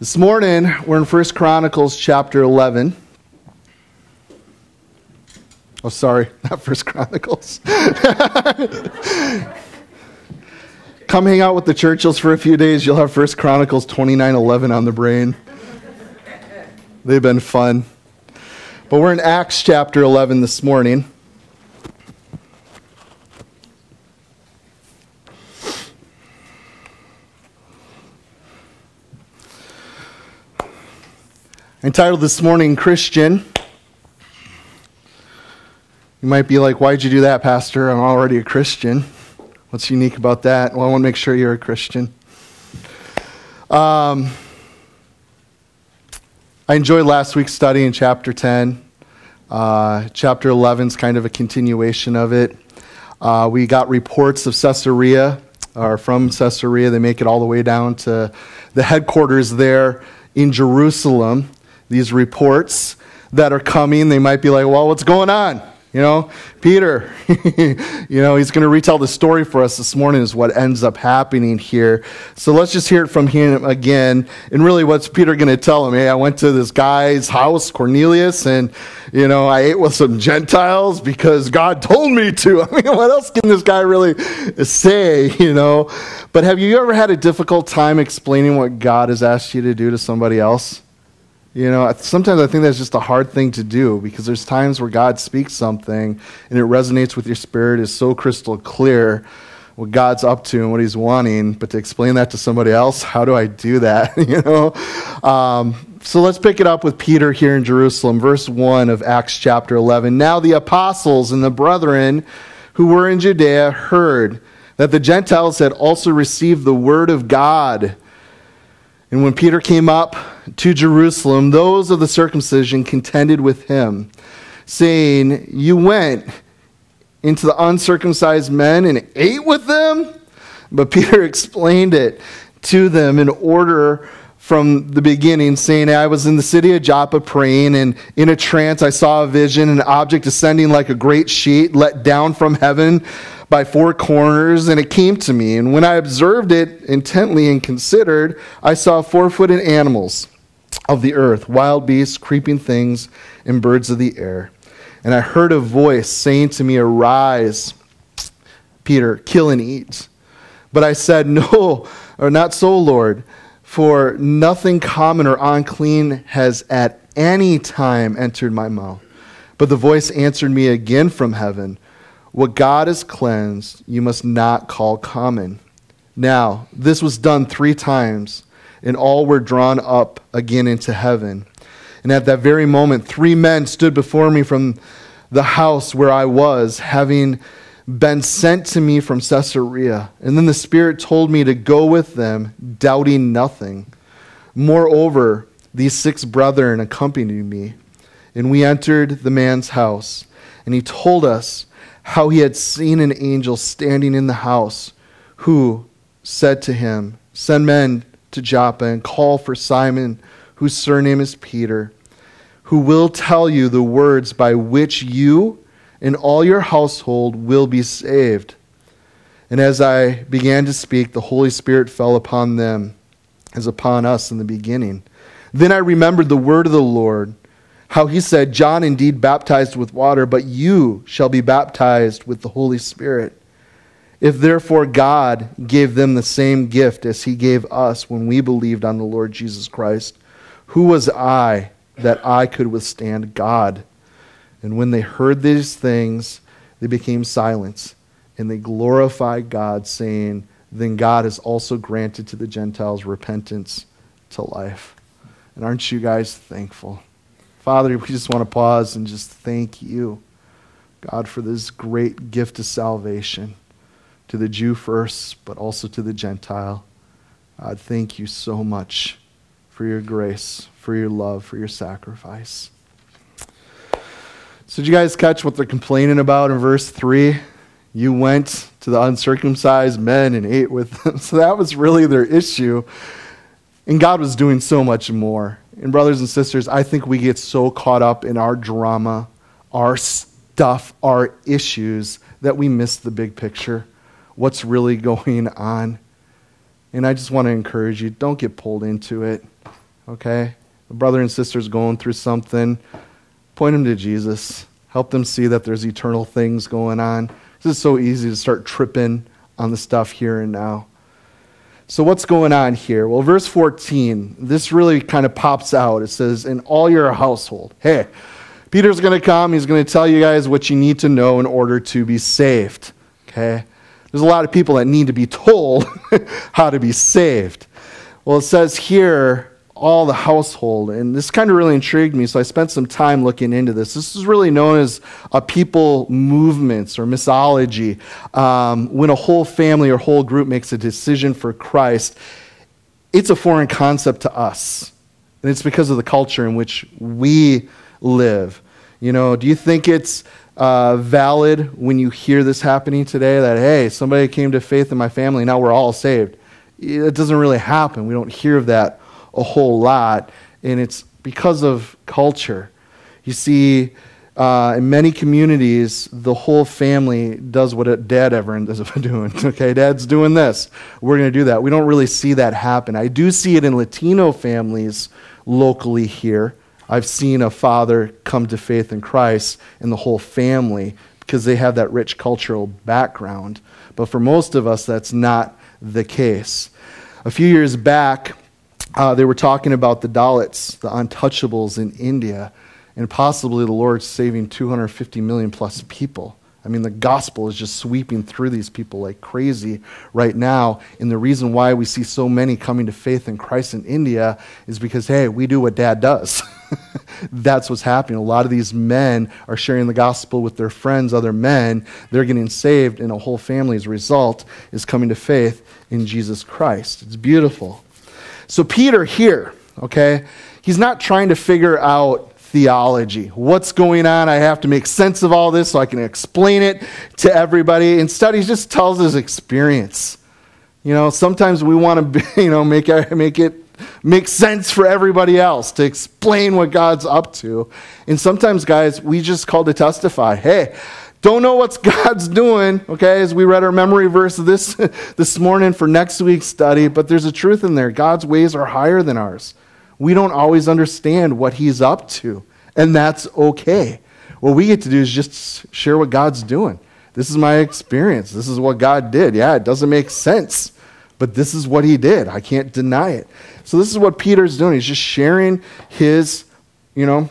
This morning, we're in 1 Chronicles chapter 11. Oh, sorry, not 1 Chronicles. Come hang out with the Churchills for a few days. You'll have 1 Chronicles 29 11 on the brain. They've been fun. But we're in Acts chapter 11 this morning. Entitled this morning, Christian. You might be like, Why'd you do that, Pastor? I'm already a Christian. What's unique about that? Well, I want to make sure you're a Christian. Um, I enjoyed last week's study in chapter 10. Uh, chapter 11 is kind of a continuation of it. Uh, we got reports of Caesarea, or from Caesarea. They make it all the way down to the headquarters there in Jerusalem these reports that are coming. They might be like, well, what's going on? You know, Peter, you know, he's going to retell the story for us this morning, is what ends up happening here. So let's just hear it from him again. And really, what's Peter going to tell him? Hey, I went to this guy's house, Cornelius, and, you know, I ate with some Gentiles because God told me to. I mean, what else can this guy really say, you know? But have you ever had a difficult time explaining what God has asked you to do to somebody else? You know, sometimes I think that's just a hard thing to do because there's times where God speaks something and it resonates with your spirit, is so crystal clear what God's up to and what He's wanting, but to explain that to somebody else, how do I do that? you know? Um, so let's pick it up with Peter here in Jerusalem, verse 1 of Acts chapter 11. Now the apostles and the brethren who were in Judea heard that the Gentiles had also received the word of God. And when Peter came up to Jerusalem, those of the circumcision contended with him, saying, You went into the uncircumcised men and ate with them? But Peter explained it to them in order from the beginning, saying, I was in the city of Joppa praying, and in a trance I saw a vision, an object ascending like a great sheet let down from heaven by four corners, and it came to me. And when I observed it intently and considered, I saw four footed animals of the earth, wild beasts, creeping things, and birds of the air. And I heard a voice saying to me, Arise, Peter, kill and eat. But I said, No, or not so, Lord, for nothing common or unclean has at any time entered my mouth. But the voice answered me again from heaven. What God has cleansed, you must not call common. Now, this was done three times, and all were drawn up again into heaven. And at that very moment, three men stood before me from the house where I was, having been sent to me from Caesarea. And then the Spirit told me to go with them, doubting nothing. Moreover, these six brethren accompanied me, and we entered the man's house. And he told us how he had seen an angel standing in the house who said to him, Send men to Joppa and call for Simon, whose surname is Peter, who will tell you the words by which you and all your household will be saved. And as I began to speak, the Holy Spirit fell upon them as upon us in the beginning. Then I remembered the word of the Lord how he said, John indeed baptized with water, but you shall be baptized with the Holy Spirit. If therefore God gave them the same gift as he gave us when we believed on the Lord Jesus Christ, who was I that I could withstand God? And when they heard these things, they became silent, and they glorified God, saying, Then God has also granted to the Gentiles repentance to life. And aren't you guys thankful? Father, we just want to pause and just thank you, God, for this great gift of salvation to the Jew first, but also to the Gentile. God, thank you so much for your grace, for your love, for your sacrifice. So, did you guys catch what they're complaining about in verse 3? You went to the uncircumcised men and ate with them. So, that was really their issue. And God was doing so much more. And, brothers and sisters, I think we get so caught up in our drama, our stuff, our issues, that we miss the big picture, what's really going on. And I just want to encourage you don't get pulled into it. okay? A brother and sister's going through something, point them to Jesus. Help them see that there's eternal things going on. This is so easy to start tripping on the stuff here and now. So, what's going on here? Well, verse 14, this really kind of pops out. It says, In all your household. Hey, Peter's going to come. He's going to tell you guys what you need to know in order to be saved. Okay? There's a lot of people that need to be told how to be saved. Well, it says here, all the household. And this kind of really intrigued me, so I spent some time looking into this. This is really known as a people movements or missiology. Um, when a whole family or whole group makes a decision for Christ, it's a foreign concept to us. And it's because of the culture in which we live. You know, do you think it's uh, valid when you hear this happening today that, hey, somebody came to faith in my family, now we're all saved? It doesn't really happen. We don't hear of that a whole lot, and it's because of culture. You see, uh, in many communities, the whole family does what dad ever ends up doing. Okay, dad's doing this. We're going to do that. We don't really see that happen. I do see it in Latino families locally here. I've seen a father come to faith in Christ and the whole family because they have that rich cultural background. But for most of us, that's not the case. A few years back, uh, they were talking about the Dalits, the untouchables in India, and possibly the Lord saving 250 million plus people. I mean, the gospel is just sweeping through these people like crazy right now. And the reason why we see so many coming to faith in Christ in India is because, hey, we do what dad does. That's what's happening. A lot of these men are sharing the gospel with their friends, other men. They're getting saved, and a whole family, as a result, is coming to faith in Jesus Christ. It's beautiful. So, Peter here, okay, he's not trying to figure out theology. What's going on? I have to make sense of all this so I can explain it to everybody. Instead, he just tells his experience. You know, sometimes we want to, you know, make make it make sense for everybody else to explain what God's up to. And sometimes, guys, we just call to testify. Hey, don't know what God's doing, okay, as we read our memory verse this, this morning for next week's study, but there's a truth in there. God's ways are higher than ours. We don't always understand what He's up to, and that's okay. What we get to do is just share what God's doing. This is my experience. This is what God did. Yeah, it doesn't make sense, but this is what He did. I can't deny it. So, this is what Peter's doing. He's just sharing his, you know,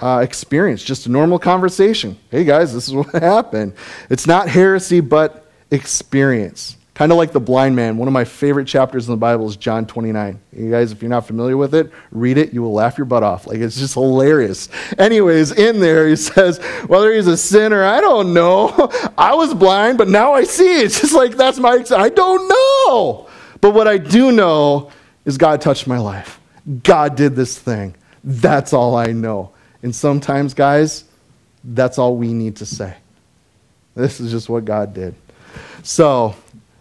uh, experience, just a normal conversation. Hey guys, this is what happened. It's not heresy, but experience. Kind of like the blind man. One of my favorite chapters in the Bible is John 29. You guys, if you're not familiar with it, read it. You will laugh your butt off. Like, it's just hilarious. Anyways, in there, he says, whether he's a sinner, I don't know. I was blind, but now I see. It's just like, that's my, I don't know. But what I do know is God touched my life. God did this thing. That's all I know. And sometimes, guys, that's all we need to say. This is just what God did. So,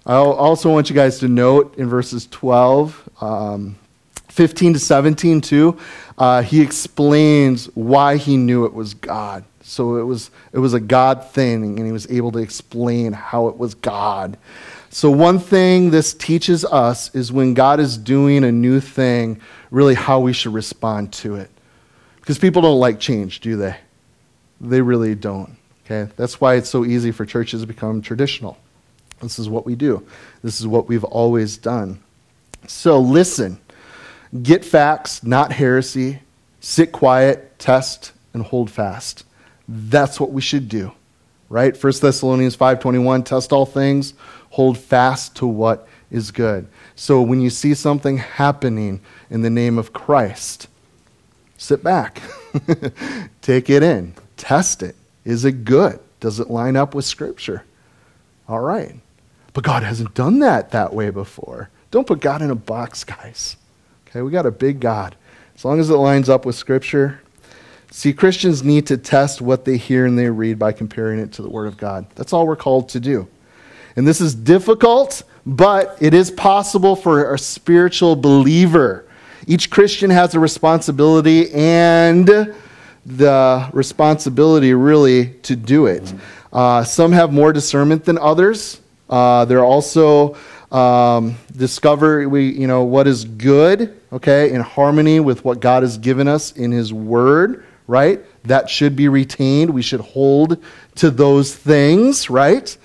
I also want you guys to note in verses 12, um, 15 to 17, too, uh, he explains why he knew it was God. So it was, it was a God thing, and he was able to explain how it was God. So, one thing this teaches us is when God is doing a new thing, really how we should respond to it. Because people don't like change, do they? They really don't. Okay? That's why it's so easy for churches to become traditional. This is what we do, this is what we've always done. So listen, get facts, not heresy, sit quiet, test, and hold fast. That's what we should do. Right? 1 Thessalonians 5:21 test all things, hold fast to what is good. So when you see something happening in the name of Christ, sit back, take it in, test it. Is it good? Does it line up with Scripture? All right. But God hasn't done that that way before. Don't put God in a box, guys. Okay, we got a big God. As long as it lines up with Scripture. See, Christians need to test what they hear and they read by comparing it to the Word of God. That's all we're called to do. And this is difficult, but it is possible for a spiritual believer each Christian has a responsibility and the responsibility really to do it. Uh, some have more discernment than others. Uh, they're also um, discover we you know what is good okay, in harmony with what God has given us in His Word, right? That should be retained. We should hold to those things, right?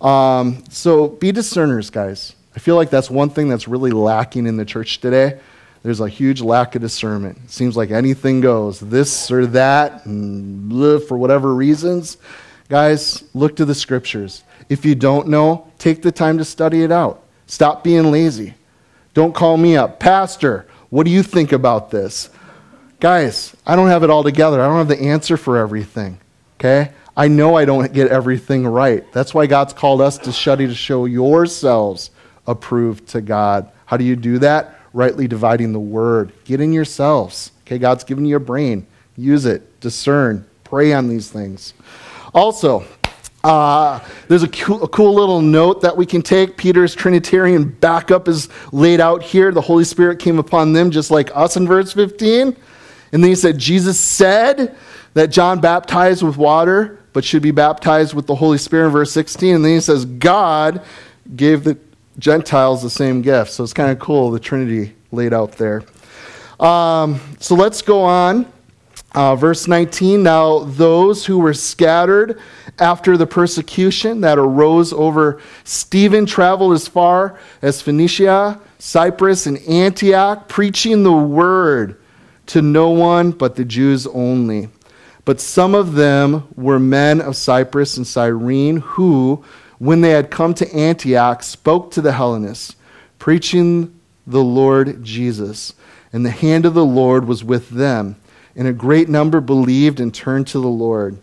Um, so be discerners, guys. I feel like that's one thing that's really lacking in the church today. There's a huge lack of discernment. It seems like anything goes, this or that, and for whatever reasons. Guys, look to the scriptures. If you don't know, take the time to study it out. Stop being lazy. Don't call me up. Pastor, what do you think about this? Guys, I don't have it all together. I don't have the answer for everything. Okay? I know I don't get everything right. That's why God's called us to study to show yourselves approved to God. How do you do that? Rightly dividing the word. Get in yourselves. Okay, God's given you a brain. Use it. Discern. Pray on these things. Also, uh, there's a a cool, little note that we can take. Peter's Trinitarian backup is laid out here. The Holy Spirit came upon them just like us in verse 15. And then he said, Jesus said that John baptized with water, but should be baptized with the Holy Spirit in verse 16. And then he says, God gave the Gentiles the same gift. So it's kind of cool, the Trinity laid out there. Um, so let's go on. Uh, verse 19 Now those who were scattered after the persecution that arose over Stephen traveled as far as Phoenicia, Cyprus, and Antioch, preaching the word to no one but the Jews only. But some of them were men of Cyprus and Cyrene who, when they had come to Antioch, spoke to the Hellenists, preaching the Lord Jesus. And the hand of the Lord was with them, and a great number believed and turned to the Lord.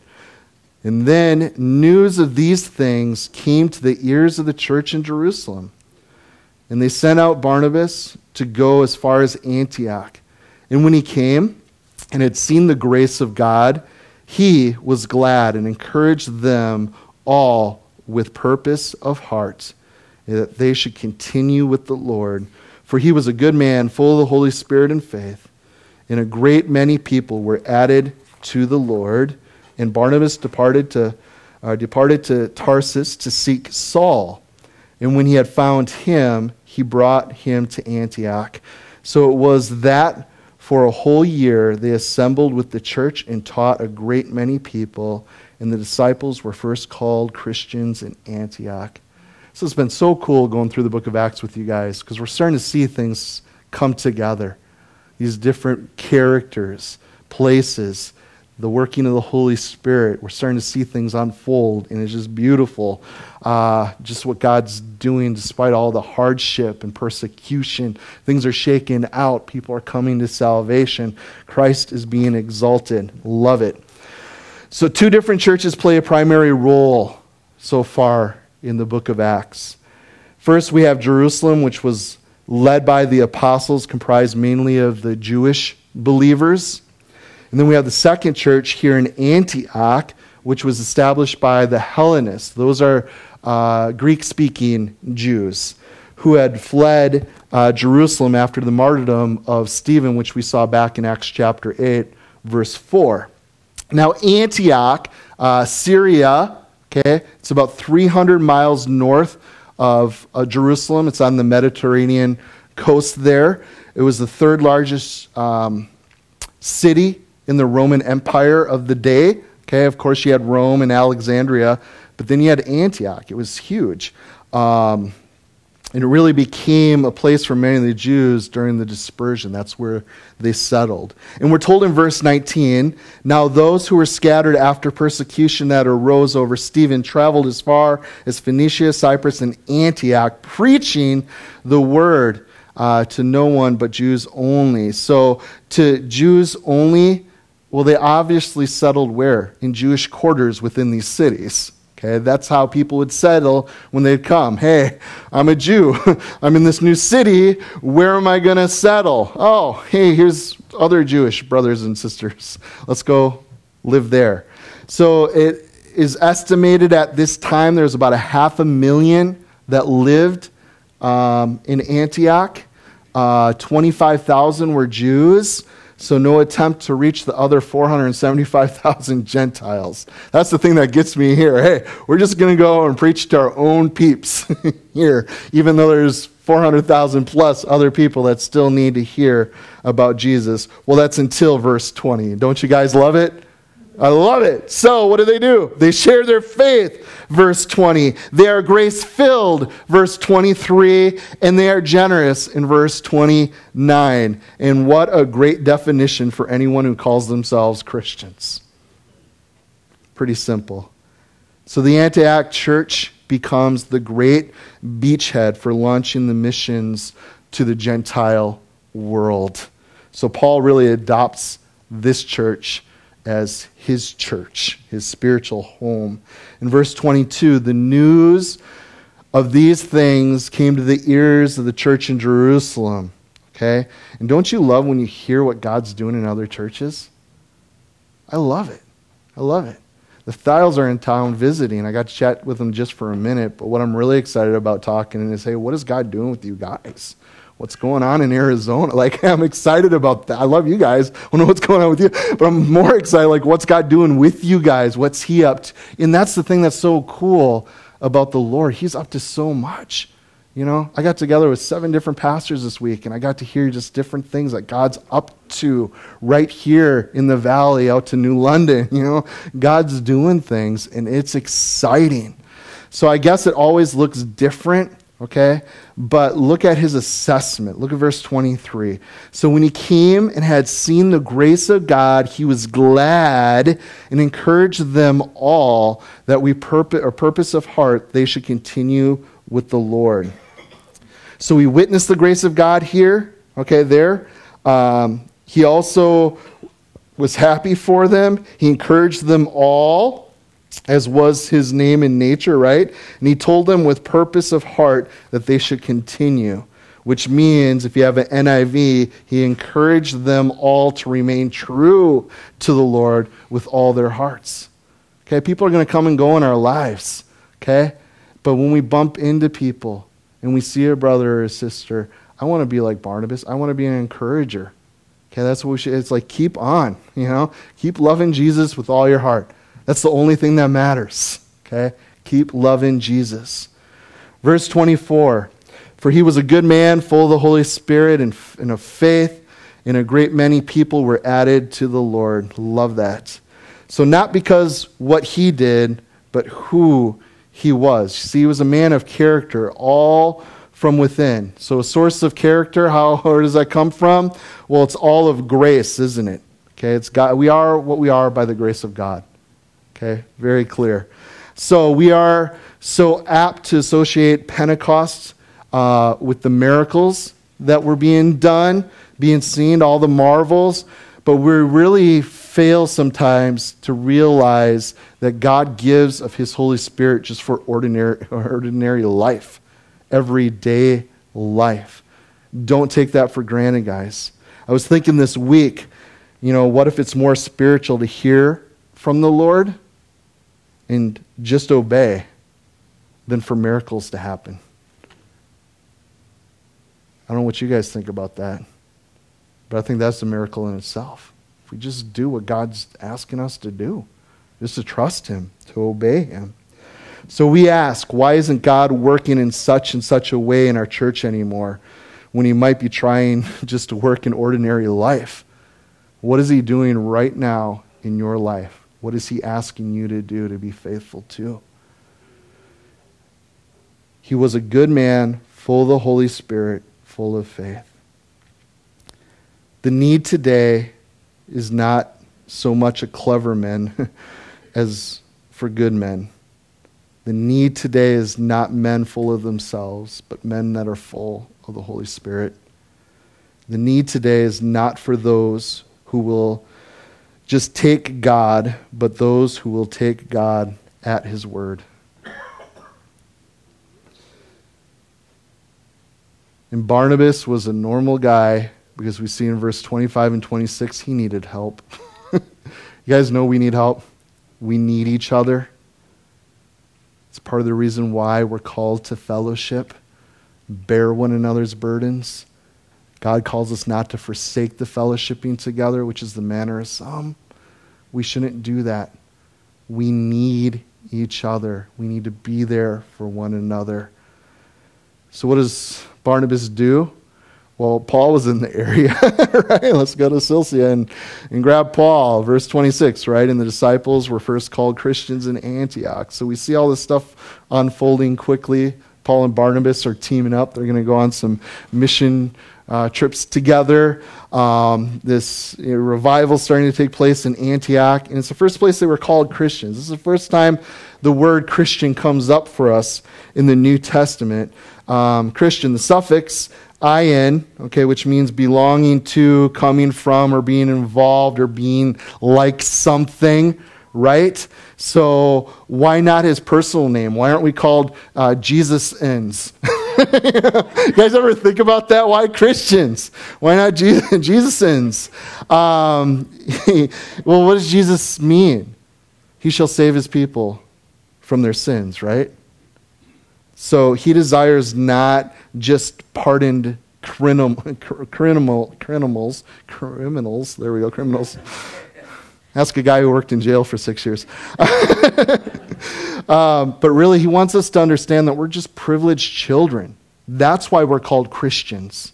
And then news of these things came to the ears of the church in Jerusalem. And they sent out Barnabas to go as far as Antioch. And when he came and had seen the grace of God, he was glad and encouraged them all with purpose of heart that they should continue with the Lord. For he was a good man, full of the Holy Spirit and faith. And a great many people were added to the Lord. And Barnabas departed to, uh, departed to Tarsus to seek Saul. And when he had found him, he brought him to Antioch. So it was that for a whole year they assembled with the church and taught a great many people and the disciples were first called Christians in Antioch. So it's been so cool going through the book of Acts with you guys because we're starting to see things come together. These different characters, places, the working of the Holy Spirit. We're starting to see things unfold, and it's just beautiful. Uh, just what God's doing despite all the hardship and persecution. Things are shaken out. People are coming to salvation. Christ is being exalted. Love it. So, two different churches play a primary role so far in the book of Acts. First, we have Jerusalem, which was led by the apostles, comprised mainly of the Jewish believers. And then we have the second church here in Antioch, which was established by the Hellenists. Those are uh, Greek speaking Jews who had fled uh, Jerusalem after the martyrdom of Stephen, which we saw back in Acts chapter 8, verse 4. Now, Antioch, uh, Syria, okay, it's about 300 miles north of uh, Jerusalem. It's on the Mediterranean coast there. It was the third largest um, city in the Roman Empire of the day. Okay, of course, you had Rome and Alexandria, but then you had Antioch. It was huge. Um, and it really became a place for many of the Jews during the dispersion. That's where they settled. And we're told in verse 19 now those who were scattered after persecution that arose over Stephen traveled as far as Phoenicia, Cyprus, and Antioch, preaching the word uh, to no one but Jews only. So, to Jews only, well, they obviously settled where? In Jewish quarters within these cities. Okay, that's how people would settle when they'd come. Hey, I'm a Jew. I'm in this new city. Where am I going to settle? Oh, hey, here's other Jewish brothers and sisters. Let's go live there. So it is estimated at this time there's about a half a million that lived um, in Antioch. Uh, 25,000 were Jews. So, no attempt to reach the other 475,000 Gentiles. That's the thing that gets me here. Hey, we're just going to go and preach to our own peeps here, even though there's 400,000 plus other people that still need to hear about Jesus. Well, that's until verse 20. Don't you guys love it? I love it. So, what do they do? They share their faith, verse 20. They are grace filled, verse 23. And they are generous, in verse 29. And what a great definition for anyone who calls themselves Christians. Pretty simple. So, the Antioch church becomes the great beachhead for launching the missions to the Gentile world. So, Paul really adopts this church as his church, his spiritual home. In verse 22, the news of these things came to the ears of the church in Jerusalem. Okay? And don't you love when you hear what God's doing in other churches? I love it. I love it. The Thiles are in town visiting. I got to chat with them just for a minute, but what I'm really excited about talking is, hey, what is God doing with you guys? What's going on in Arizona. Like, I'm excited about that. I love you guys. I don't know what's going on with you, but I'm more excited, like, what's God doing with you guys? What's He up to? And that's the thing that's so cool about the Lord. He's up to so much. You know, I got together with seven different pastors this week, and I got to hear just different things that God's up to right here in the valley out to New London. You know, God's doing things, and it's exciting. So I guess it always looks different Okay? But look at his assessment. Look at verse 23. So when he came and had seen the grace of God, he was glad and encouraged them all that we purpose or purpose of heart they should continue with the Lord. So we witnessed the grace of God here, okay, there. Um, he also was happy for them. He encouraged them all as was his name in nature, right? And he told them with purpose of heart that they should continue, which means, if you have an NIV, he encouraged them all to remain true to the Lord with all their hearts. Okay, people are going to come and go in our lives, okay? But when we bump into people and we see a brother or a sister, I want to be like Barnabas. I want to be an encourager. Okay, that's what we should. It's like keep on, you know, keep loving Jesus with all your heart. That's the only thing that matters. Okay? Keep loving Jesus. Verse 24 For he was a good man, full of the Holy Spirit and, and of faith, and a great many people were added to the Lord. Love that. So, not because what he did, but who he was. See, he was a man of character, all from within. So, a source of character, how where does that come from? Well, it's all of grace, isn't it? Okay, it's God. We are what we are by the grace of God. Okay, very clear. So we are so apt to associate Pentecost uh, with the miracles that were being done, being seen, all the marvels, but we really fail sometimes to realize that God gives of His Holy Spirit just for ordinary, ordinary life, everyday life. Don't take that for granted, guys. I was thinking this week, you know, what if it's more spiritual to hear from the Lord and just obey than for miracles to happen. I don't know what you guys think about that, but I think that's a miracle in itself. If we just do what God's asking us to do, just to trust Him, to obey Him. So we ask, why isn't God working in such and such a way in our church anymore when He might be trying just to work in ordinary life? What is He doing right now in your life? What is he asking you to do to be faithful to? He was a good man, full of the Holy Spirit, full of faith. The need today is not so much a clever man as for good men. The need today is not men full of themselves, but men that are full of the Holy Spirit. The need today is not for those who will just take God, but those who will take God at his word. And Barnabas was a normal guy because we see in verse 25 and 26 he needed help. you guys know we need help. We need each other. It's part of the reason why we're called to fellowship, bear one another's burdens. God calls us not to forsake the fellowshipping together, which is the manner of some. We shouldn't do that. We need each other. We need to be there for one another. So, what does Barnabas do? Well, Paul was in the area, right? Let's go to Cilicia and, and grab Paul. Verse 26, right? And the disciples were first called Christians in Antioch. So we see all this stuff unfolding quickly. Paul and Barnabas are teaming up. They're going to go on some mission uh, trips together. Um, this you know, revival starting to take place in Antioch, and it's the first place they were called Christians. This is the first time the word Christian comes up for us in the New Testament. Um, Christian, the suffix in, okay, which means belonging to, coming from, or being involved, or being like something, right? So why not his personal name? Why aren't we called uh, Jesus ends? you guys ever think about that? Why Christians? Why not Jesus, Jesusans? Um, well, what does Jesus mean? He shall save his people from their sins, right? So he desires not just pardoned criminal, criminals, criminals, there we go, criminals. Ask a guy who worked in jail for six years. Um, but really, he wants us to understand that we're just privileged children. That's why we're called Christians.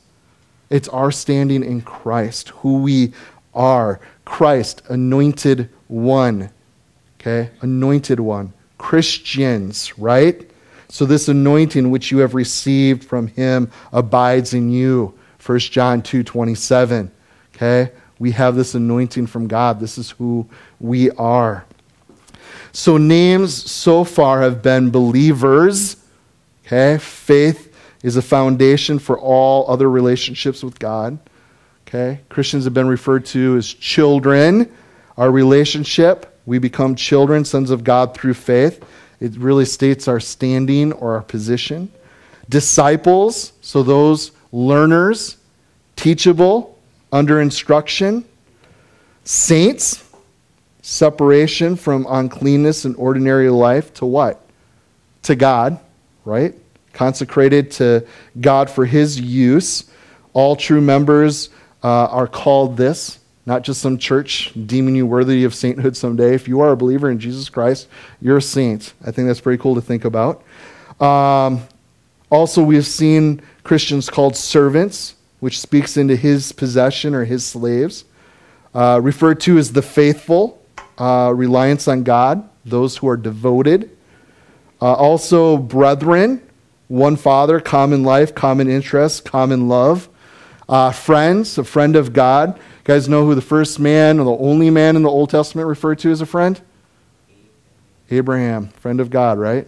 It's our standing in Christ, who we are. Christ, anointed one. Okay? Anointed one. Christians, right? So this anointing which you have received from him abides in you. 1 John 2:27. Okay? We have this anointing from God. This is who we are. So, names so far have been believers. Okay? Faith is a foundation for all other relationships with God. Okay? Christians have been referred to as children. Our relationship, we become children, sons of God through faith. It really states our standing or our position. Disciples, so those learners, teachable, under instruction. Saints, separation from uncleanness and ordinary life to what? To God, right? Consecrated to God for His use. All true members uh, are called this, not just some church deeming you worthy of sainthood someday. If you are a believer in Jesus Christ, you're a saint. I think that's pretty cool to think about. Um, also, we've seen Christians called servants which speaks into his possession or his slaves, uh, referred to as the faithful, uh, reliance on God, those who are devoted. Uh, also, brethren, one father, common life, common interest, common love. Uh, friends, a friend of God. You guys know who the first man or the only man in the Old Testament referred to as a friend? Abraham, friend of God, right?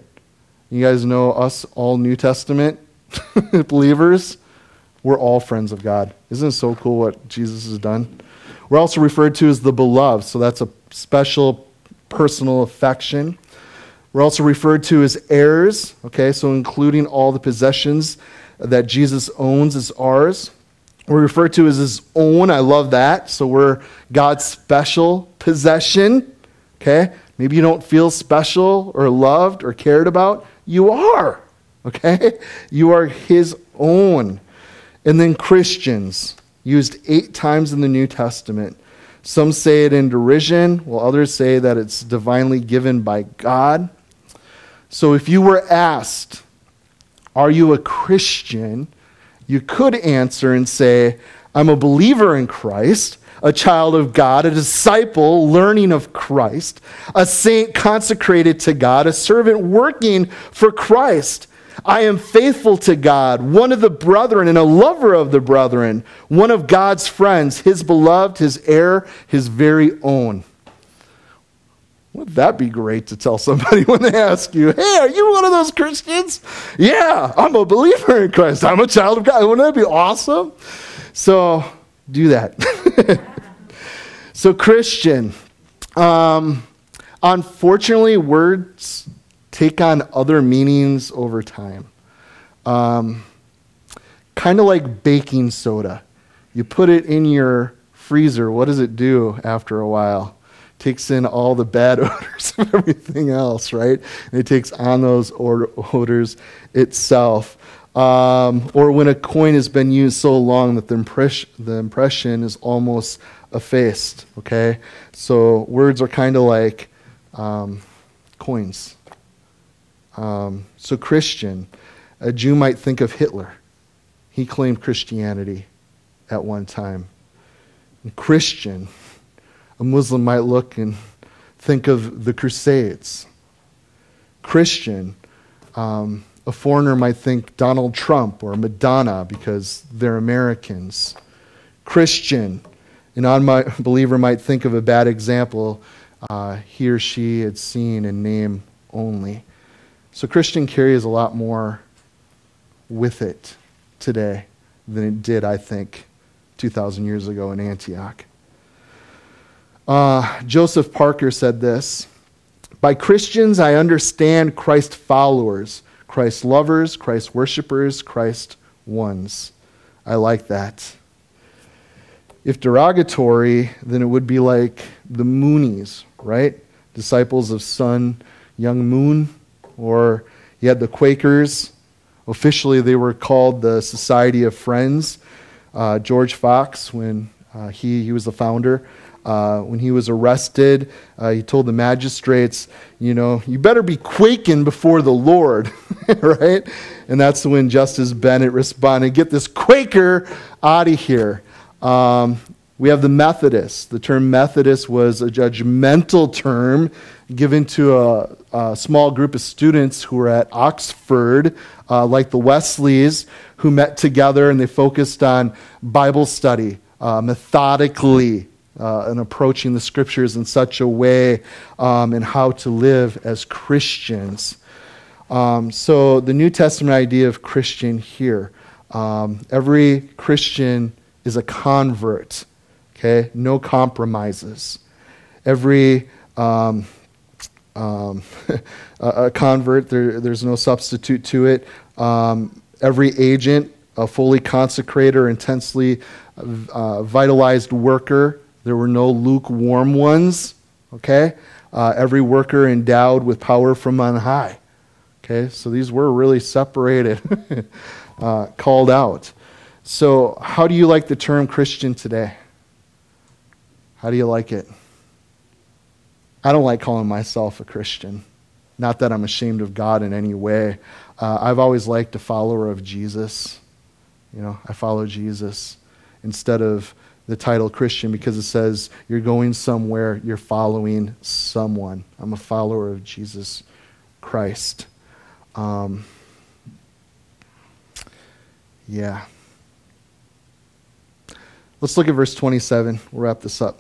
You guys know us all New Testament believers we're all friends of God. Isn't it so cool what Jesus has done? We're also referred to as the beloved, so that's a special personal affection. We're also referred to as heirs, okay, so including all the possessions that Jesus owns as ours. We're referred to as his own. I love that. So we're God's special possession, okay? Maybe you don't feel special or loved or cared about. You are, okay? You are his own. And then Christians, used eight times in the New Testament. Some say it in derision, while others say that it's divinely given by God. So if you were asked, Are you a Christian? you could answer and say, I'm a believer in Christ, a child of God, a disciple learning of Christ, a saint consecrated to God, a servant working for Christ. I am faithful to God, one of the brethren and a lover of the brethren, one of God's friends, his beloved, his heir, his very own. Wouldn't that be great to tell somebody when they ask you, hey, are you one of those Christians? Yeah, I'm a believer in Christ. I'm a child of God. Wouldn't that be awesome? So do that. so, Christian, um, unfortunately, words take on other meanings over time. Um, kind of like baking soda. You put it in your freezer, what does it do after a while? It takes in all the bad odors of everything else, right? And it takes on those odors itself. Um, or when a coin has been used so long that the, impress- the impression is almost effaced, okay? So words are kind of like um, coins. Um, so, Christian, a Jew might think of Hitler. he claimed Christianity at one time. And Christian, a Muslim might look and think of the Crusades. Christian, um, a foreigner might think Donald Trump or Madonna because they're Americans. Christian, an unbeliever might think of a bad example uh, he or she had seen in name only. So Christian carries a lot more with it today than it did, I think, 2,000 years ago in Antioch. Uh, Joseph Parker said this By Christians, I understand Christ followers, Christ lovers, Christ worshippers, Christ ones. I like that. If derogatory, then it would be like the Moonies, right? Disciples of Sun Myung Moon, or you had the Quakers. Officially, they were called the Society of Friends. Uh, George Fox, when uh, he, he was the founder, uh, when he was arrested, uh, he told the magistrates, you know, you better be quaking before the Lord, right? And that's when Justice Bennett responded, get this Quaker out of here. Um, we have the Methodists. The term Methodist was a judgmental term given to a, a small group of students who were at Oxford, uh, like the Wesleys, who met together and they focused on Bible study uh, methodically uh, and approaching the scriptures in such a way um, and how to live as Christians. Um, so, the New Testament idea of Christian here um, every Christian is a convert. Okay? No compromises. Every um, um, a convert, there, there's no substitute to it. Um, every agent, a fully consecrated or intensely uh, vitalized worker. There were no lukewarm ones. Okay? Uh, every worker endowed with power from on high. Okay? So these were really separated, uh, called out. So, how do you like the term Christian today? How do you like it? I don't like calling myself a Christian. Not that I'm ashamed of God in any way. Uh, I've always liked a follower of Jesus. You know, I follow Jesus instead of the title Christian because it says you're going somewhere, you're following someone. I'm a follower of Jesus Christ. Um, yeah. Let's look at verse 27. We'll wrap this up.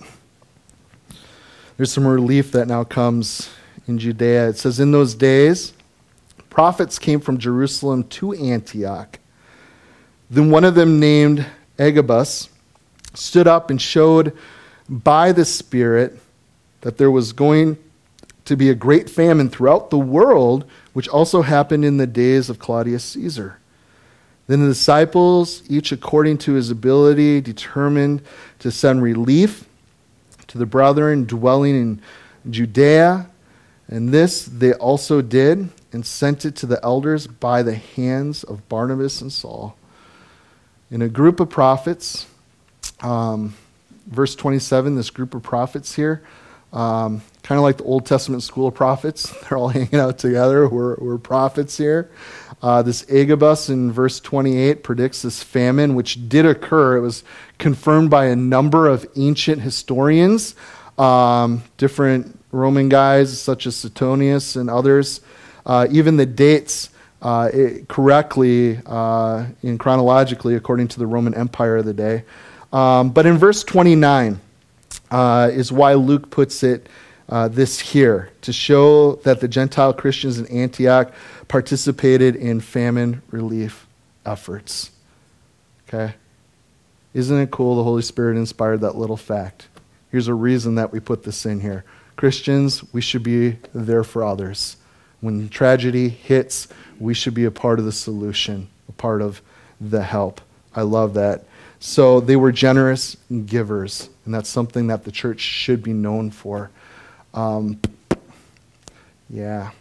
There's some relief that now comes in Judea. It says, In those days, prophets came from Jerusalem to Antioch. Then one of them, named Agabus, stood up and showed by the Spirit that there was going to be a great famine throughout the world, which also happened in the days of Claudius Caesar. Then the disciples, each according to his ability, determined to send relief to the brethren dwelling in Judea. And this they also did and sent it to the elders by the hands of Barnabas and Saul. In a group of prophets, um, verse 27, this group of prophets here, um, kind of like the Old Testament school of prophets. They're all hanging out together. We're, we're prophets here. Uh, this Agabus in verse 28 predicts this famine, which did occur. It was confirmed by a number of ancient historians, um, different Roman guys such as Suetonius and others. Uh, even the dates uh, correctly uh, in chronologically according to the Roman Empire of the day. Um, but in verse 29 uh, is why Luke puts it uh, this here to show that the Gentile Christians in Antioch participated in famine relief efforts. Okay? Isn't it cool the Holy Spirit inspired that little fact? Here's a reason that we put this in here. Christians, we should be there for others. When tragedy hits, we should be a part of the solution, a part of the help. I love that. So they were generous givers, and that's something that the church should be known for. Um, yeah.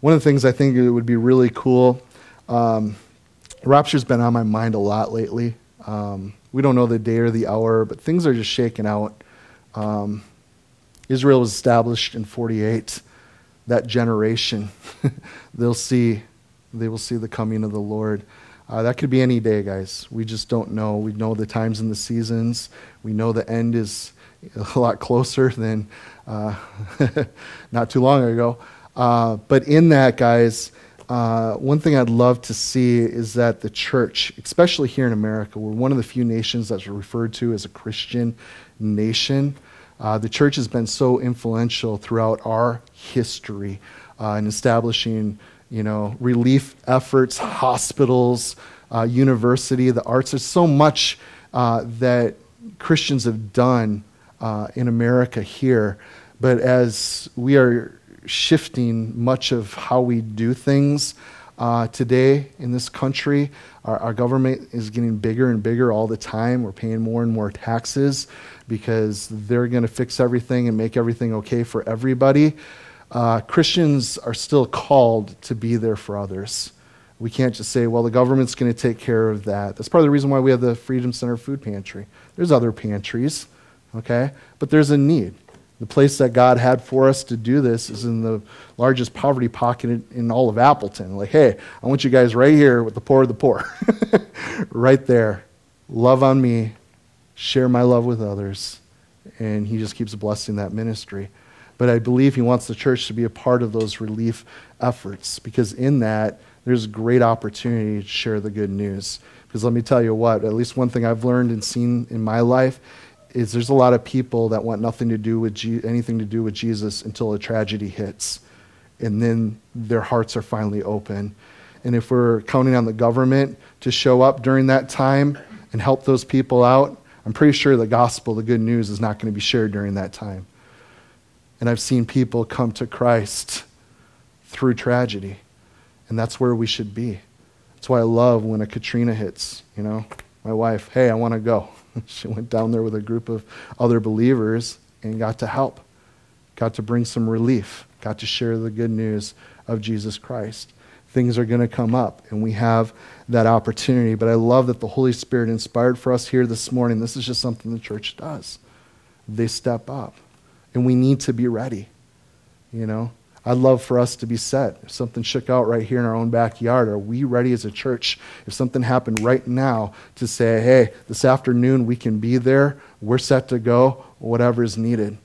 One of the things I think it would be really cool, um, rapture's been on my mind a lot lately. Um, we don't know the day or the hour, but things are just shaking out. Um, Israel was established in 48. That generation, they'll see, they will see the coming of the Lord. Uh, that could be any day, guys. We just don't know. We know the times and the seasons. We know the end is a lot closer than uh, not too long ago. Uh, but in that, guys, uh, one thing I'd love to see is that the church, especially here in America, we're one of the few nations that's referred to as a Christian nation. Uh, the church has been so influential throughout our history uh, in establishing, you know, relief efforts, hospitals, uh, university, the arts. There's so much that Christians have done uh, in America here. But as we are shifting much of how we do things uh, today in this country, our, our government is getting bigger and bigger all the time. We're paying more and more taxes because they're going to fix everything and make everything okay for everybody. Uh, Christians are still called to be there for others. We can't just say, well, the government's going to take care of that. That's part of the reason why we have the Freedom Center food pantry. There's other pantries, okay? But there's a need. The place that God had for us to do this is in the largest poverty pocket in all of Appleton. Like, hey, I want you guys right here with the poor of the poor. right there. Love on me, share my love with others. And he just keeps blessing that ministry. But I believe he wants the church to be a part of those relief efforts because in that, there's great opportunity to share the good news. Because let me tell you what, at least one thing I've learned and seen in my life is there's a lot of people that want nothing to do with Je- anything to do with Jesus until a tragedy hits. And then their hearts are finally open. And if we're counting on the government to show up during that time and help those people out, I'm pretty sure the gospel, the good news, is not going to be shared during that time. And I've seen people come to Christ through tragedy. And that's where we should be. That's why I love when a Katrina hits, you know. My wife, hey, I want to go. she went down there with a group of other believers and got to help, got to bring some relief, got to share the good news of Jesus Christ. Things are going to come up, and we have that opportunity. But I love that the Holy Spirit inspired for us here this morning. This is just something the church does. They step up, and we need to be ready. You know, I'd love for us to be set. If something shook out right here in our own backyard, are we ready as a church? If something happened right now to say, hey, this afternoon we can be there, we're set to go, whatever is needed.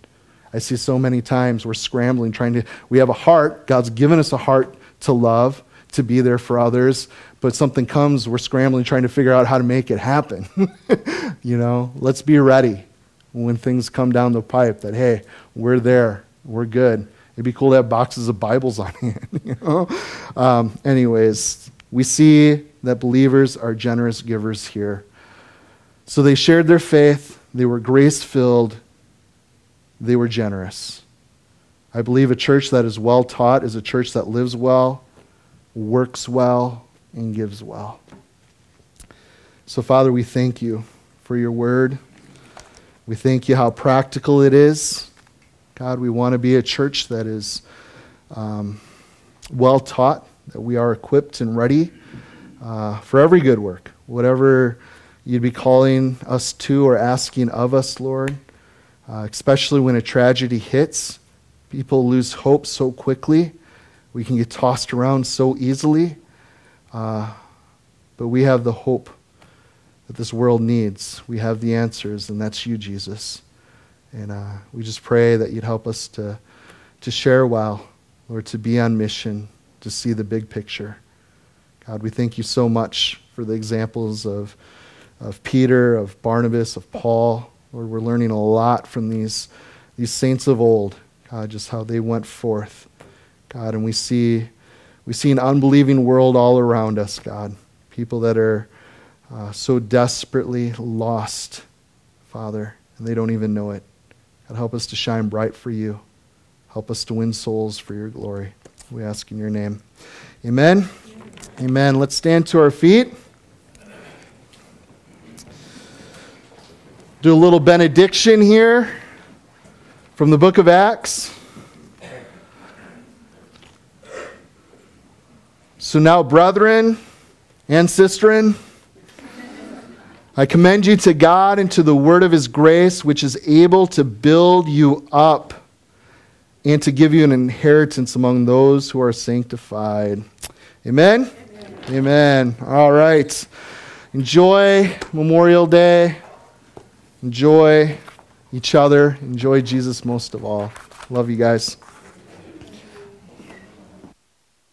I see so many times we're scrambling, trying to, we have a heart, God's given us a heart to love, to be there for others, but something comes, we're scrambling, trying to figure out how to make it happen. you know, let's be ready when things come down the pipe that, hey, we're there, we're good It'd be cool to have boxes of Bibles on hand. You know? Um, anyways, we see that believers are generous givers here. So they shared their faith, they were grace filled, they were generous. I believe a church that is well taught is a church that lives well, works well, and gives well. So, Father, we thank you for your word. We thank you how practical it is. God, we want to be a church that is um, well taught, that we are equipped and ready uh, for every good work, whatever you'd be calling us to or asking of us, Lord. Uh, especially when a tragedy hits, people lose hope so quickly. We can get tossed around so easily. Uh, but we have the hope that this world needs. We have the answers, and that's you, Jesus. And uh, we just pray that you'd help us to, to share well, Lord, to be on mission, to see the big picture. God, we thank you so much for the examples of, of Peter, of Barnabas, of Paul. Lord, we're learning a lot from these, these saints of old, God, just how they went forth. God, and we see, we see an unbelieving world all around us, God. People that are uh, so desperately lost, Father, and they don't even know it. God, help us to shine bright for you. Help us to win souls for your glory. We ask in your name. Amen. Amen. Let's stand to our feet. Do a little benediction here from the book of Acts. So now, brethren and sistren, I commend you to God and to the word of his grace, which is able to build you up and to give you an inheritance among those who are sanctified. Amen? Amen. Amen. All right. Enjoy Memorial Day. Enjoy each other. Enjoy Jesus most of all. Love you guys.